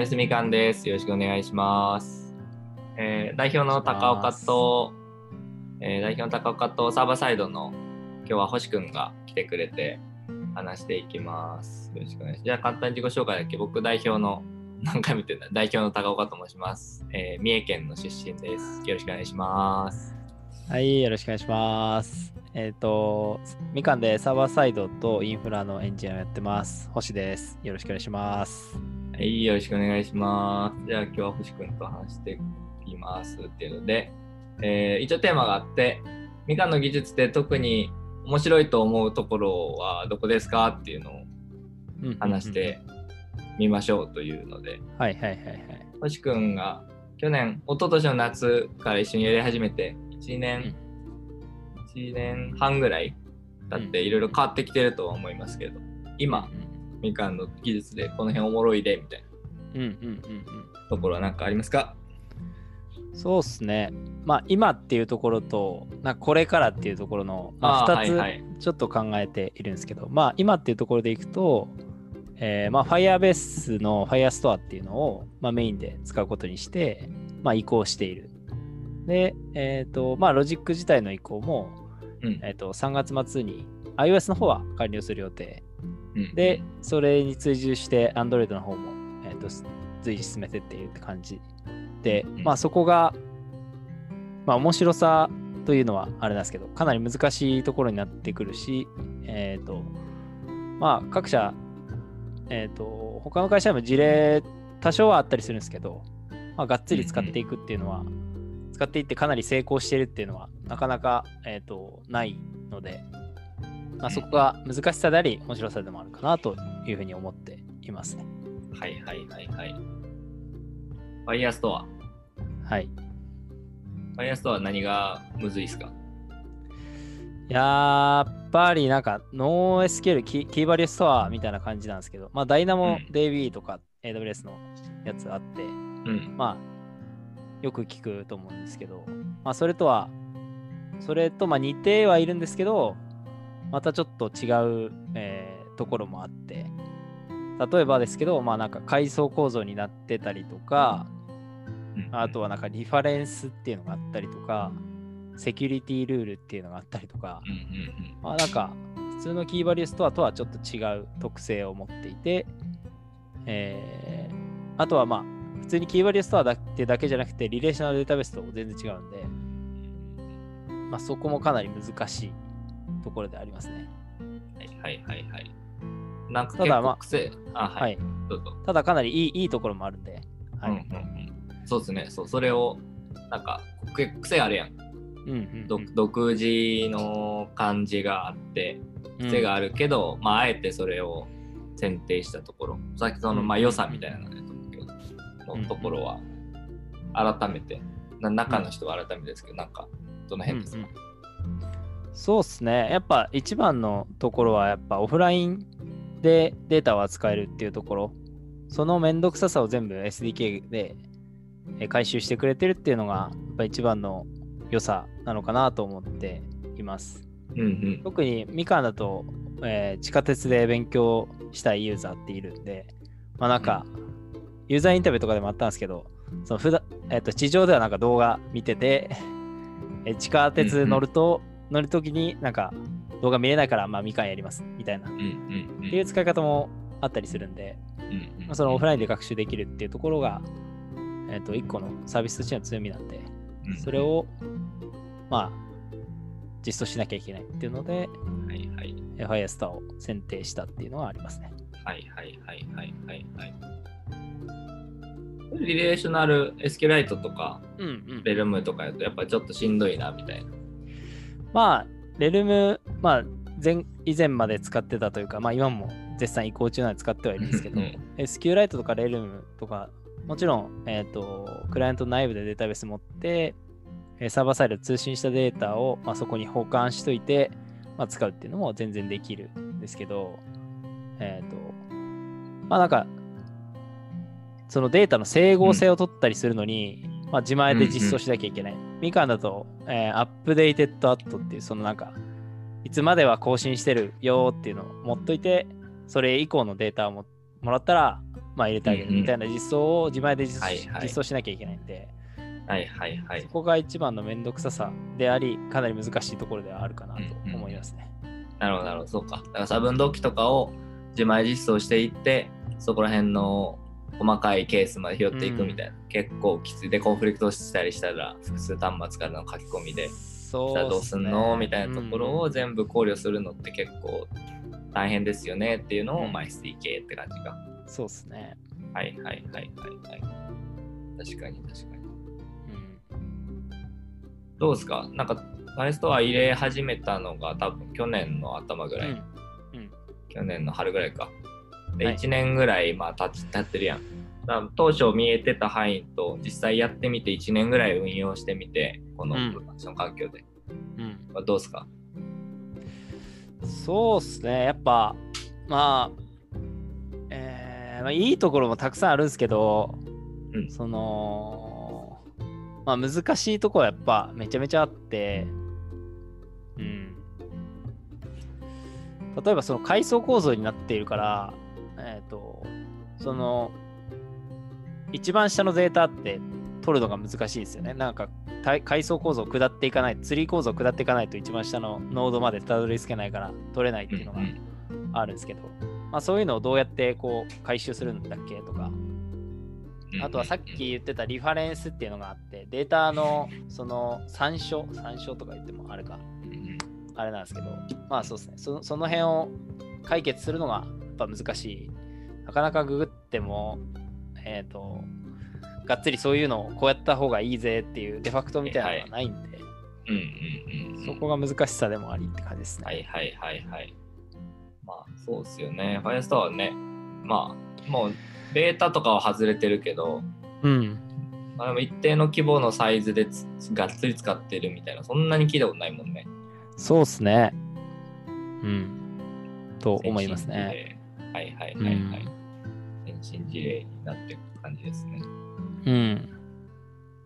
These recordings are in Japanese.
イムスみかんです。よろしくお願いします。えー代表の高岡と、えー代表の高岡とサーバーサイドの今日は星くんが来てくれて話していきます。よろしくお願いします。じゃあ簡単に自己紹介だけ？僕代表の何回も言ってんだ 代表の高岡と申します、えー三重県の出身です。よろしくお願いします。はい、よろしくお願いします。えっ、と、みかんでサーバーサイドとインフラのエンジニアをやってます。星です。よろしくお願いします。はい、よろしくお願いします。じゃあ今日は星くんと話していきますっていうので、えー一応テーマがあって、みかんの技術で特に面白いと思うところはどこですかっていうのをうん話し。てみましょうというので、はいはいはいはい。星くんが去年、一昨年の夏から一緒にやり始めて、1年、1年半ぐらい経ってうんいろいろ変わってきてるとは思いますけど、今、みかんの技術でこの辺おもろいでみたいなうんうんうんうんところは何かありますか？うん。そうっすね。まあ今っていうところと、なこれからっていうところの、まあ、あーはいはい2つちょっと考えているんですけど、まあ今っていうところでいくと、えーまあ Firebase の Firestore っていうのを、まあ、メインで使うことにして、まあ移行している。で、えっ、と、まあロジック自体の移行も、うん。えっ、と3月末に iOS の方は完了する予定。うん。で、それに追従して Android の方も、えー、と随時進めてっているって感じ。で、うん。まあそこが、まあ面白さというのはあれなんですけど、かなり難しいところになってくるし、えっ、と、まあ各社、えっ、と、他の会社でも事例多少はあったりするんですけど、まあがっつり使っていくっていうのは、使っていってかなり成功しているっていうのはなかなか、えー、とないので、まあ、そこが難しさであり面白さでもあるかなというふうに思っていますね。はいはいはいはい。Firestore。は？い。Firestore は何がむずいですか？やっぱりなんか NoSQL キキーバリューストアみたいな感じなんですけど、まあ、ダイナモうん DB とか AWS のやつあって、うん。まあよく聞くと思うんですけど、まあそれとは、それとまあ似てはいるんですけど、またちょっと違う、えーところもあって、例えばですけど、まあなんか階層構造になってたりとか、あとはなんかリファレンスっていうのがあったりとか、セキュリティルールっていうのがあったりとかまあなんか普通のキーバリューストアとはちょっと違う特性を持っていて、えーあとはまあ普通にキーバリューストアだってだけじゃなくてリレーショナルデータベースと全然違うんで、まあそこもかなり難しいところでありますね。うん。はいはいはいはい。なんかただまああ、は。はいい。どうぞ。ただかなりいいいいところもあるんで、はい。うんうんうん。そうですね。そう、それを、なんか、け癖あるやん。うんうん独独自の感じがあって、癖があるけど、まあ、あえてそれを選定したところ、さっきその、うんまあ、良さみたいなのね、のところは、改めて、な中の人は改めてですけど、なんか、どの辺ですか、うんうんそうっすね。やっぱ一番のところはやっぱオフラインでデータを扱えるっていうところ。そのめんどくささを全部 SDK でえー回収してくれてるっていうのがやっぱ一番の良さなのかなと思っています。うんうん。特にみかんだと、えー地下鉄で勉強したいユーザーっているんで、まあなんか、ユーザーインタビューとかでもあったんですけど、その普段えっと地上ではなんか動画見てて、え地下鉄乗ると、乗るときになんか動画見れないから、まあみかんやりますみたいな、っうんうんうん。ていう使い方もあったりするんで、うんうんまあ、そのオフラインで学習できるっていうところが、えっと一個のサービスとしての強みなんで、うんそれを、まあ、実装しなきゃいけないっていうので、はいはい。Firestore を選定したっていうのはありますね。はいはいはいはいはいはい。リレーショナル SQLite とか、うんうんレルムとかやと、やっぱちょっとしんどいなみたいな。まあ、レルム、まあ前、以前まで使ってたというか、まあ今も絶賛移行中なので使ってはいるんですけどうん、SQLite とかレルムとか、もちろん、えっ、と、クライアント内部でデータベース持って、えーサーバーサイドで通信したデータを、まあ、そこに保管しといて、まあ、使うっていうのも全然できるんですけど、えっ、と、まあなんか、そのデータの整合性を取ったりするのに、まあ、自前で実装しなきゃいけない。みかんだと、えー、アップデーテッドアットっていう、そのなんか、いつまでは更新してるよっていうのを持っといて、それ以降のデータをももらったら、まあ、入れてあげるみたいな実装を自前で実,、はいはい実装しなきゃいけないんで、はいはいはいそ。こが一番のめんどくささであり、かなり難しいところではあるかなと思いますね。なるほどなるほど、そうか。だから差分同期とかを自前実装していって、そこら辺の細かいケースまで拾っていくみたいな、結構きつい。で、コンフリクトしたりしたら、複数端末からの書き込みで、そうさあどうすんの？みたいなところをうん全部考慮するのって結構大変ですよねっていうのを、うんまあ、SDK って感じか。そうですね。はいはいはいはいはい。確かに確かに。うんどうですか？なんか、ファイストア入れ始めたのが多分去年の頭ぐらい。うん去年の春ぐらいか。で、はい1年ぐらい、まあ、経ち経ってるやん。だ当初見えてた範囲と実際やってみて1年ぐらい運用してみて、このうんプロダクション環境で。うんまあどうですか？そうっすね。やっぱ、まあ、えーまあ、いいところもたくさんあるんですけど、うんその、まあ、難しいところはやっぱめちゃめちゃあって、うん。例えばその階層構造になっているから、えっ、と、その、一番下のデータって取るのが難しいですよね。なんか階階層構造を下っていかない、ツリー構造を下っていかないと一番下のノードまでたどり着けないから取れないっていうのがうんあるんですけど、まあ、そういうのをどうやってこう回収するんだっけとか、うんあとはさっき言ってたリファレンスっていうのがあって、データのその参照、参照とか言ってもあれか、あれなんですけど、まあそうですね、そのその辺を解決するのがぱ難しい。なかなかググっても、えっ、と、がっつりそういうのをこうやった方がいいぜっていうデファクトみたいなのがないんで、うんうんうんうんそこが難しさでもありって感じですね。はいはいはいはい。まあそうですよね。Firestore はね、まあもうベータとかは外れてるけど、うん。まあ、でも一定の規模のサイズでつがっつり使ってるみたいな、そんなに聞いたことないもんね。そうっすね。うん。と思いますね。はいはいはいはい。先進事例になっていく感じですね。うん。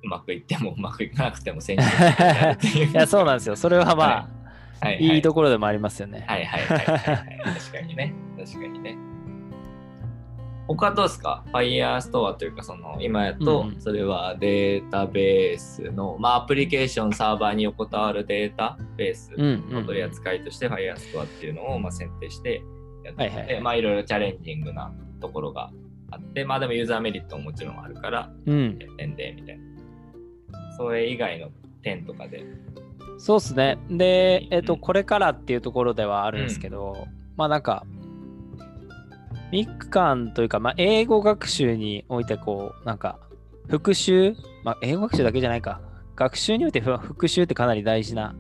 うまくいってもうまくいかなくても先進事例いう。いや、そうなんですよ。それはまあ、はいはいい、いところでもありますよね。はいはいはいはい、はい。確かにね。確かにね。他どうですか ?Firestore というか、その今やとうん、それはデータベースの、まあアプリケーションサーバーに横たわるデータベースうん、うん。の取り扱いとして Firestore っていうのをまあ選定してやってて、はいはいはいまあいろいろチャレンジングなところがあって、まあでもユーザーメリットももちろんあるから、うん。やってんで、みたいな。それ以外の点とかで。そうっすね。で、えっ、と、うんこれからっていうところではあるんですけど、まあなんか、ミック感というか、まあ、英語学習において、こう、なんか、復習、まあ、英語学習だけじゃないか。学習においてふ復習ってかなり大事な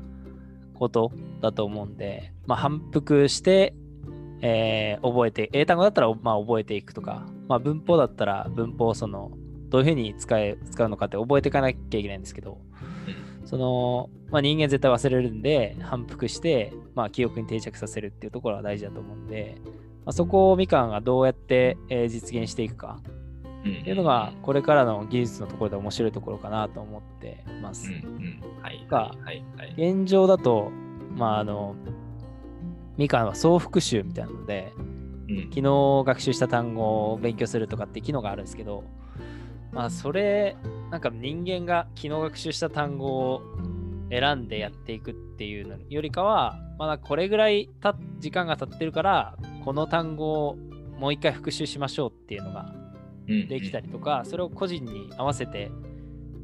ことだと思うんで、まあ、反復して、えー覚えて、英単語だったら、まあ、覚えていくとか、まあ、文法だったら、文法をその、どういうふうに使え使うのかって覚えていかなきゃいけないんですけど、その、まあ、人間絶対忘れるんで、反復して、まあ、記憶に定着させるっていうところは大事だと思うんで、まあ、そこをみかんがどうやって、えー実現していくかうんっていうのが、これからの技術のところで面白いところかなと思ってます。現状だと、まあ、あの、みかんは総復習みたいなので、うん。昨日学習した単語を勉強するとかって機能があるんですけど、まあそれ、なんか人間が昨日学習した単語を選んでやっていくっていうのよりかは、まあこれぐらいた時間が経ってるから、この単語をもう一回復習しましょうっていうのがうん。できたりとか、それを個人に合わせて、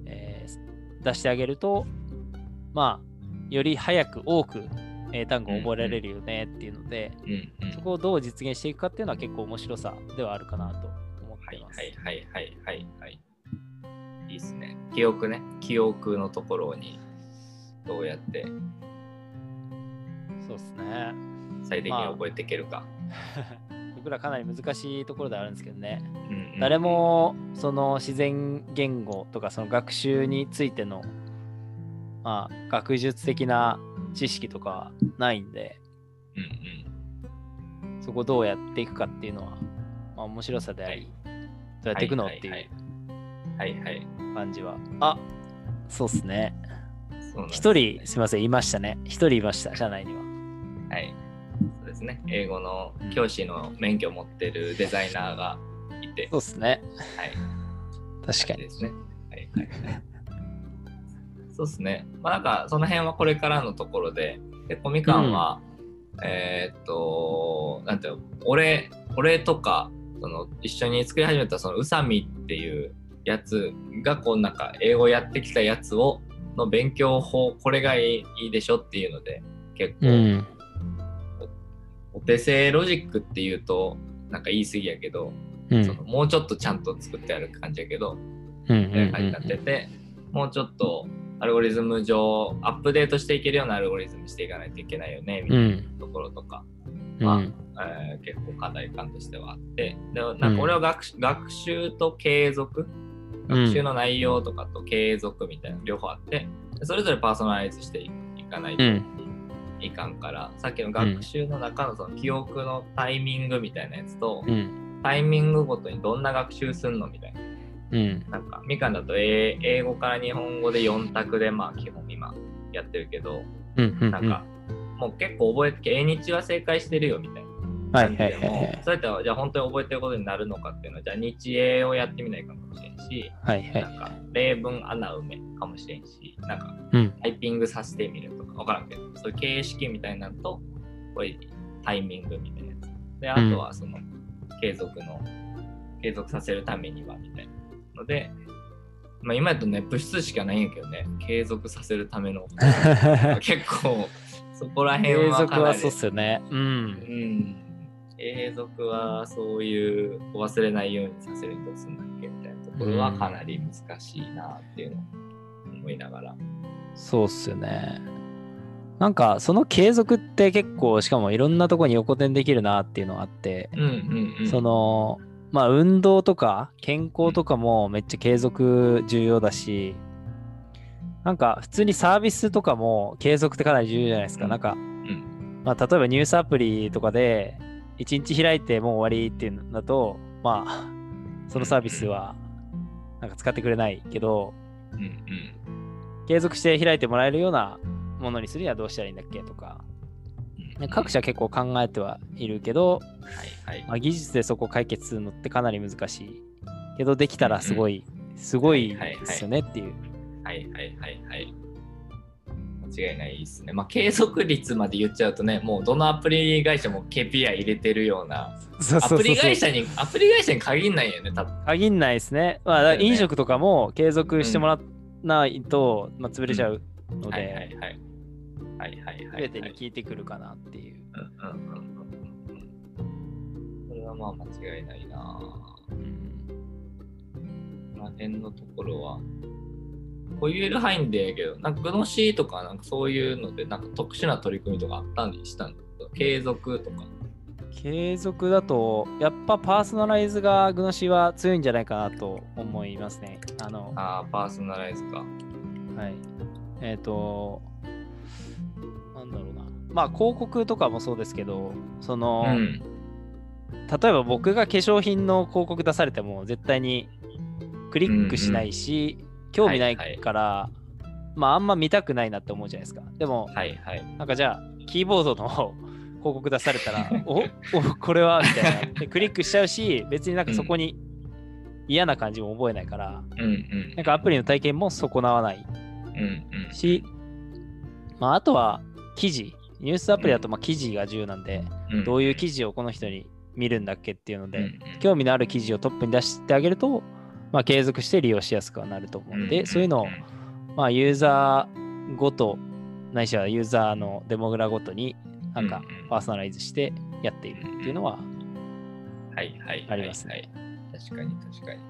えー出してあげると、まあ、より早く多く英単語を覚えられるよねっていうので、うんうんそこをどう実現していくかっていうのは結構面白さではあるかなと思っはいてます。はいはいはいはいはい。いいっすね。記憶ね。記憶のところにどうやってそうですね。最適に覚えていけるか。僕らかなり難しいところではあるんですけどね。うんうん誰もその自然言語とかその学習についての、まあ、学術的な知識とかはないんで、うんそこをどうやっていくかっていうのは、まあ、面白さであり、どうやっていくのっていうはいはい。感じは。あそうっすね。一人、すみません、いましたね。一人いました、社内には。はい。そうですね。英語の教師の免許を持ってるデザイナーがいて、そうっすね。はい。確かに。ですね。はいはいはい。そうですね。まあなんかその辺はこれからのところで、結構みかんは、えーっと、なんていうの、俺、俺とか、その一緒に作り始めたそのうさみっていうやつがこうなんか英語やってきたやつをの勉強法これがいいでしょっていうので結構、うん。お手製ロジックっていうとなんか言い過ぎやけど、うん。そのもうちょっとちゃんと作ってある感じやけど、うんみたいな感じになってて、もうちょっとアルゴリズム上アップデートしていけるようなアルゴリズムしていかないといけないよねみたいなところとか、まあうん。えー結構課題感としてはあって。でなんか俺は学,、学習と継続？学習の内容とかと継続みたいな両方あってでそれぞれパーソナライズしていかないとうん。いかんから、さっきの学習の中のその記憶のタイミングみたいなやつと、うん。タイミングごとにどんな学習すんのみたいなうん。なんか、みかんだと英英語から日本語で4択で、まあ、基本今やってるけど、うん。うん。なんか、もう結構覚えて、英日は正解してるよみたいなはいはい感じでも、はいはい。そうやって、じゃあ本当に覚えてることになるのかっていうのは、じゃあ日英をやってみないかもしれんし、はいはいなんか、例文穴埋めかもしれんし、なんか、うん。タイピングさせてみるとか、わからんけど、そういう形式みたいなのと、これタイミングみたいなやつ。で、あとはその、継続の、継続させるためにはみたいなので、まあ今やとね、物質しかないんやけどね、継続させるための、結構、そこら辺継はかなり続はそうっすよね。うん。うん。継続はそういう忘れないようにさせるにどうするんだっけみたいなところはかなり難しいなっていうのを思いながら。そうっすよね。なんかその継続って結構しかもいろんなとこに横転できるなっていうのがあって、うんうんうん。そのまあ運動とか健康とかもめっちゃ継続重要だし、なんか普通にサービスとかも継続ってかなり重要じゃないですか。うん。なんか、ん。まあ、例えばニュースアプリとかで1日開いてもう終わりっていうのだと、まあそのサービスはなんか使ってくれないけど、うんうん。継続して開いてもらえるようなものにするにはどうしたらいいんだっけとか、うんね各社結構考えてはいるけど、はいはい。まあ、技術でそこを解決するのってかなり難しいけどできたらすごい、すごいですよねっていう。はいはいはいはい。間違いないですね。まあ継続率まで言っちゃうとね、もうどのアプリ会社も KPI 入れてるような、アプリ会社に、アプリ会社に限んないよね、多分。限んないですね。まあ、飲食とかも継続してもらわないと、まあ、潰れちゃうので、はいはいはい。はいはいはい、はい。全てに効いてくるかなっていう。それはまあ間違いないなうんこの辺のところは。こう言える範囲でやけど、なんかグノシーとかなんかそういうのでなんか特殊な取り組みとかあったりしたん？だけど、継続とか。継続だと、やっぱパーソナライズがグノシーは強いんじゃないかなと思いますね。あの、ああ、パーソナライズか。はい。えっ、と、なんだろうな。まあ、広告とかもそうですけど、その、うん。例えば僕が化粧品の広告出されても絶対にクリックしないし、興味ないから、まああんま見たくないなって思うじゃないですか。でも、はいはい。なんかじゃあ、キーボードの広告出されたら、おおこれはみたいな。でクリックしちゃうし、別になんかそこに嫌な感じも覚えないから、うんうん。なんかアプリの体験も損なわないうんうん。し、まああとは記事。ニュースアプリだとまあ記事が重要なんで、うんどういう記事をこの人に見るんだっけっていうので、興味のある記事をトップに出してあげると、まあ、継続して利用しやすくはなると思うので、そういうのを、まあ、ユーザーごと、ないしはユーザーのデモグラごとに、なんかパーソナライズしてやっているっていうのは、はいはい。ありますね。確かに確かに。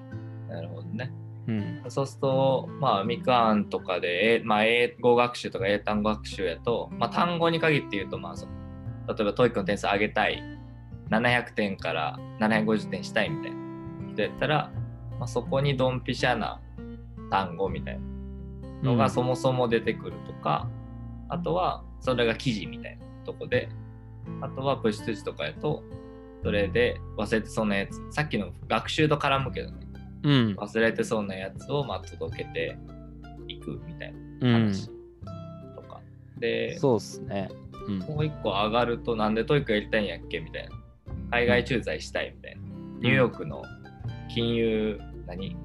なるほどね。うん。そうすると、まあ、みかんとかで、えまあ、英語学習とか英単語学習やと、まあ、単語に限って言うと、まあ、その例えば TOEIC の点数上げたい、700点から750点したいみたいな人やったら、まあ、そこにドンピシャな単語みたいなのがそもそも出てくるとか、あとはそれが記事みたいなとこで、あとはプッシュ通知とかやと、それで忘れてそうなやつ、さっきの学習と絡むけどね、うん。忘れてそうなやつをまあ届けていくみたいなうん。話とか。で、そうですね。うん。もう一個上がるとなんで TOEIC やりたいんやっけみたいな。海外駐在したいみたいな。ニューヨークの金融、何？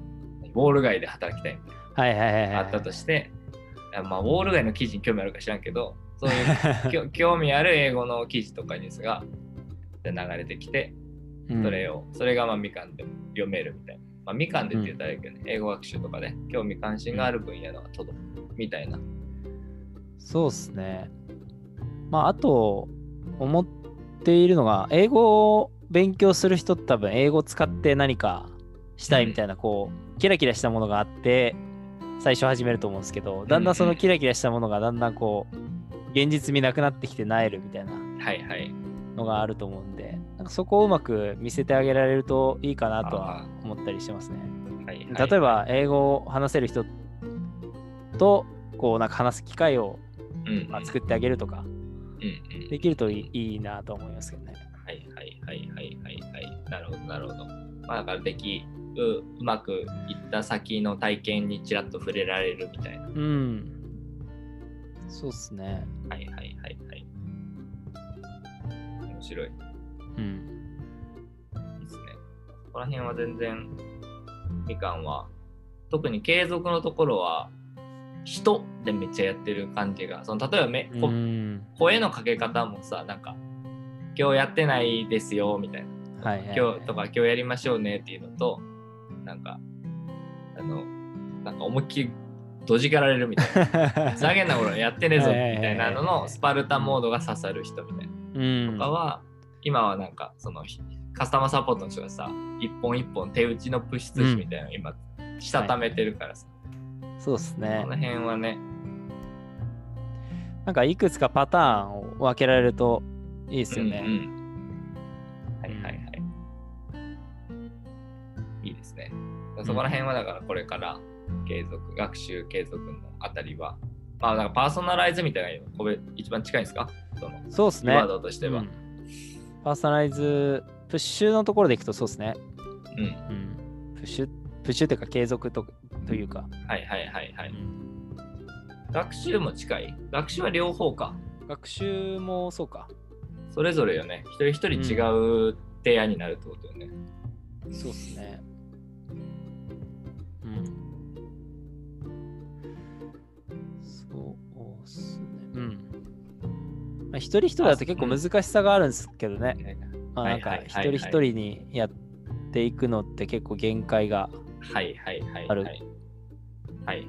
ウォール街で働きたいみたいはいはいはい、はい。あったとして、まあ、ウォール街の記事に興味あるか知らんけど、そういう 興味ある英語の記事とかニュースがで流れてきて、うんそれを、それがまあみかんでも読めるみたいな。まあ、みかんでって言ったらいいけどね、英語学習とかで興味関心がある分野のが届くみたいな。そうっすね。まあ、あと、思っているのが、英語を勉強する人って多分、英語を使って何かしたいみたいな、こう、キラキラしたものがあって、最初始めると思うんですけど、だんだんそのキラキラしたものがだんだんこう、現実味なくなってきてなえるみたいなはいはい。のがあると思うんで、なんかそこをうまく見せてあげられるといいかなとは思ったりしてますね。はいはい、例えば、英語を話せる人と、こう、なんか話す機会をうんまあ作ってあげるとか、できるといいいいなと思いますけどね。はいはいはいはいはいはい。なるほどなるほど。まあだからできううまくいった先の体験にちらっと触れられるみたいな。うん。そうっすね。はいはいはいはい。面白い。いうん。いですね。ここら辺は全然みかんは特に継続のところは人でめっちゃやってる感じがその例えばめ、こうん。声のかけ方もさなんか今日やってないですよみたいな。はいはい、はい。今日とか今日やりましょうねっていうのとなんかあのなんか思いっきりどじかられるみたいな ふざけんなこれやってねえぞみたいなののスパルタモードが刺さる人みたいなうん。とかは今はなんかそのひカスタマーサポートの人がさ一本一本手打ちのプッシュ通知みたいなの今したためてるからさ、そうっすねこ。の辺はねなんかいくつかパターンを分けられるといいですよね。うんうんはいはいはい。いいですね。そこら辺はだからこれから継続、学習継続のあたりは、まあなんかパーソナライズみたいなのが一番近いんですか？そのそうっすね。ワードとしては。うんパーソナライズ、プッシュのところでいくとそうですね。うん。うん。プッシュ、プッシュっていうか継続とというか。はいはいはいはい。うん学習も近い？学習は両方か。学習もそうか。それぞれよね。一人一人違う提案になるってことよね。そうっすね。あ、一人一人だと結構難しさがあるんですけどね。まあ、なんか一人一人にやっていくのって結構限界が。ある。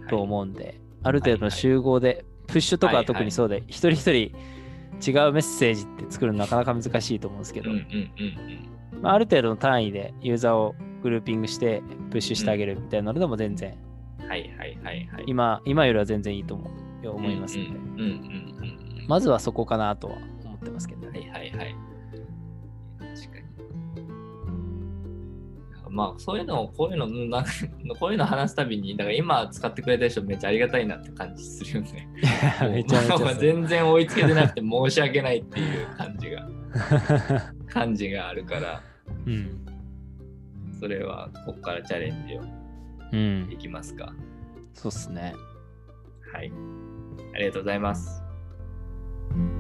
と思うんで、ある程度の集合で、プッシュとかは特にそうで、一人一人違うメッセージって作るのなかなか難しいと思うんですけど、うんうんうんまあ、ある程度の単位でユーザーをグルーピングしてプッシュしてあげるみたいなのでも全然、うん。はいはいはいはい。今今よりは全然いいと思う思いますので、うんうんうんうん。まずはそこかなとは思ってますけどはね。いはいはい。確かに。まあそういうのをこういうのなんかこういうの話すたびにだから今使ってくれた人めっちゃありがたいなって感じするよね。めちゃめちゃ全然追いつけてなくて申し訳ないっていう感じが 感じがあるからうん。それはここからチャレンジをうんい。きますか？そうっすね。はい。ありがとうございます。thank you